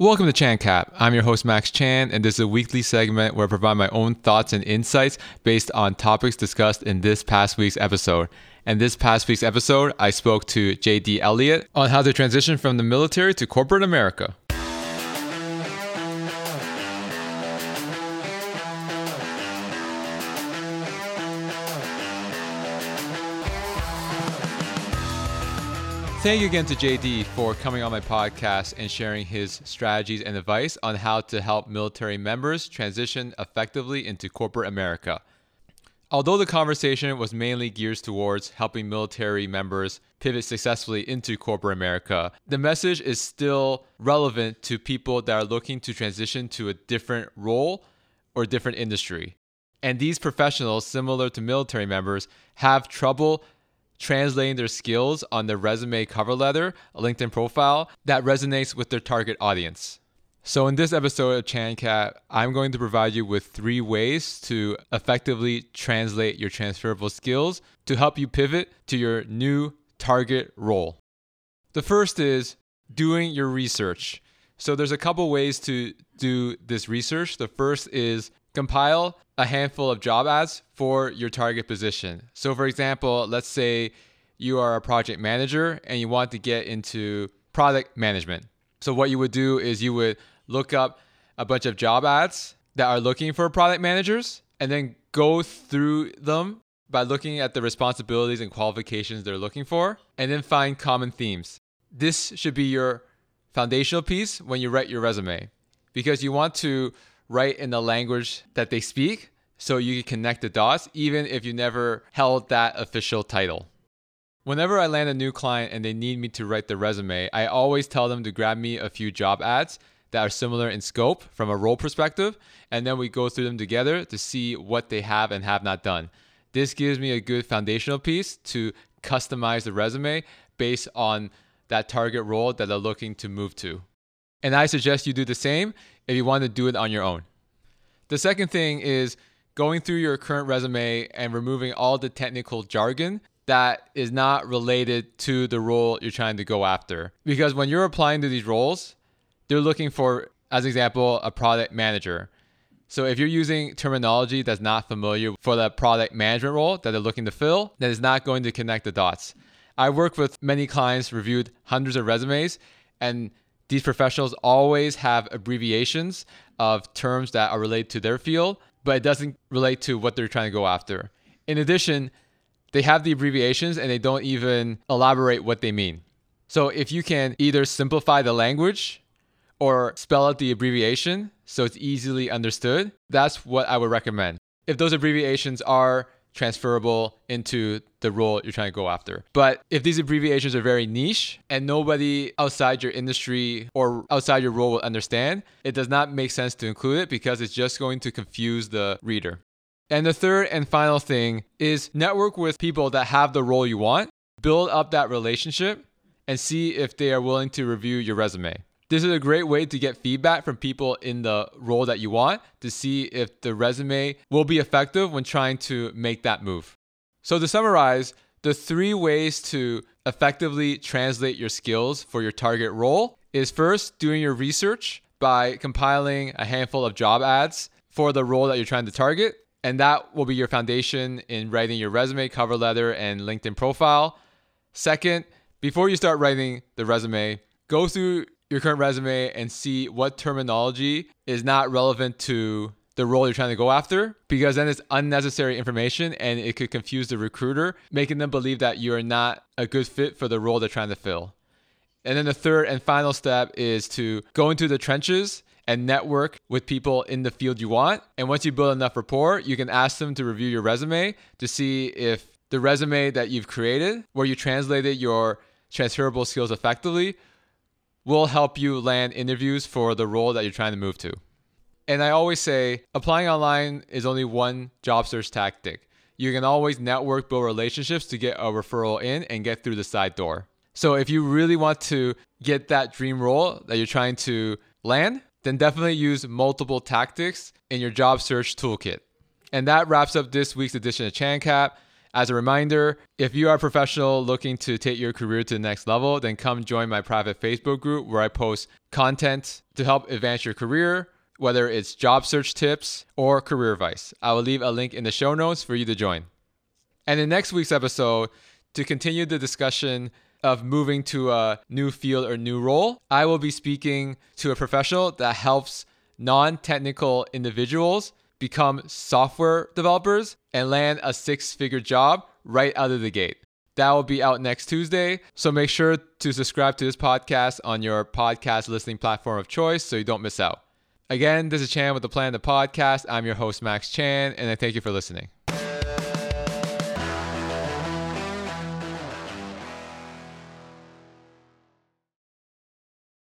Welcome to ChanCap. I'm your host, Max Chan, and this is a weekly segment where I provide my own thoughts and insights based on topics discussed in this past week's episode. And this past week's episode, I spoke to JD Elliott on how to transition from the military to corporate America. Thank you again to JD for coming on my podcast and sharing his strategies and advice on how to help military members transition effectively into corporate America. Although the conversation was mainly geared towards helping military members pivot successfully into corporate America, the message is still relevant to people that are looking to transition to a different role or different industry. And these professionals, similar to military members, have trouble translating their skills on their resume cover letter, a LinkedIn profile that resonates with their target audience. So, in this episode of ChanCap, I'm going to provide you with three ways to effectively translate your transferable skills to help you pivot to your new target role. The first is doing your research. So, there's a couple ways to do this research. The first is compile a handful of job ads for your target position. So, for example, let's say you are a project manager and you want to get into product management. So, what you would do is you would look up a bunch of job ads that are looking for product managers and then go through them by looking at the responsibilities and qualifications they're looking for and then find common themes. This should be your foundational piece when you write your resume because you want to write in the language that they speak so you can connect the dots even if you never held that official title. Whenever I land a new client and they need me to write the resume, I always tell them to grab me a few job ads that are similar in scope from a role perspective, and then we go through them together to see what they have and have not done. This gives me a good foundational piece to customize the resume based on that target role that they're looking to move to. And I suggest you do the same if you want to do it on your own. The second thing is going through your current resume and removing all the technical jargon that is not related to the role you're trying to go after. Because when you're applying to these roles, they're looking for, as example, a product manager. So if you're using terminology that's not familiar for the product management role that they're looking to fill, then it's not going to connect the dots. I work with many clients, reviewed hundreds of resumes, and these professionals always have abbreviations of terms that are related to their field, but it doesn't relate to what they're trying to go after. In addition, they have the abbreviations and they don't even elaborate what they mean. So if you can either simplify the language or spell out the abbreviation so it's easily understood, that's what I would recommend. If those abbreviations are transferable into the role you're trying to go after. But if these abbreviations are very niche and nobody outside your industry or outside your role will understand, it does not make sense to include it because it's just going to confuse the reader. And the third and final thing is network with people that have the role you want, build up that relationship, and see if they are willing to review your resume. This is a great way to get feedback from people in the role that you want to see if the resume will be effective when trying to make that move. So, to summarize, the three ways to effectively translate your skills for your target role is first doing your research by compiling a handful of job ads for the role that you're trying to target. And that will be your foundation in writing your resume, cover letter, and LinkedIn profile. Second, before you start writing the resume, go through your current resume and see what terminology is not relevant to the role you're trying to go after because then it's unnecessary information and it could confuse the recruiter, making them believe that you are not a good fit for the role they're trying to fill. And then the third and final step is to go into the trenches and network with people in the field you want. And once you build enough rapport, you can ask them to review your resume to see if the resume that you've created, where you translated your transferable skills effectively, will help you land interviews for the role that you're trying to move to. And I always say applying online is only one job search tactic. You can always network, build relationships to get a referral in and get through the side door. So if you really want to get that dream role that you're trying to land, then definitely use multiple tactics in your job search toolkit. And that wraps up this week's edition of ChanCap. As a reminder, if you are a professional looking to take your career to the next level, then come join my private Facebook group where I post content to help advance your career, whether it's job search tips or career advice. I will leave a link in the show notes for you to join. And in next week's episode, to continue the discussion of moving to a new field or new role, I will be speaking to a professional that helps non technical individuals become software developers and land a six figure job right out of the gate. That will be out next Tuesday. So make sure to subscribe to this podcast on your podcast listening platform of choice so you don't miss out. Again, this is Chan with the Plan the Podcast. I'm your host, Max Chan, and I thank you for listening.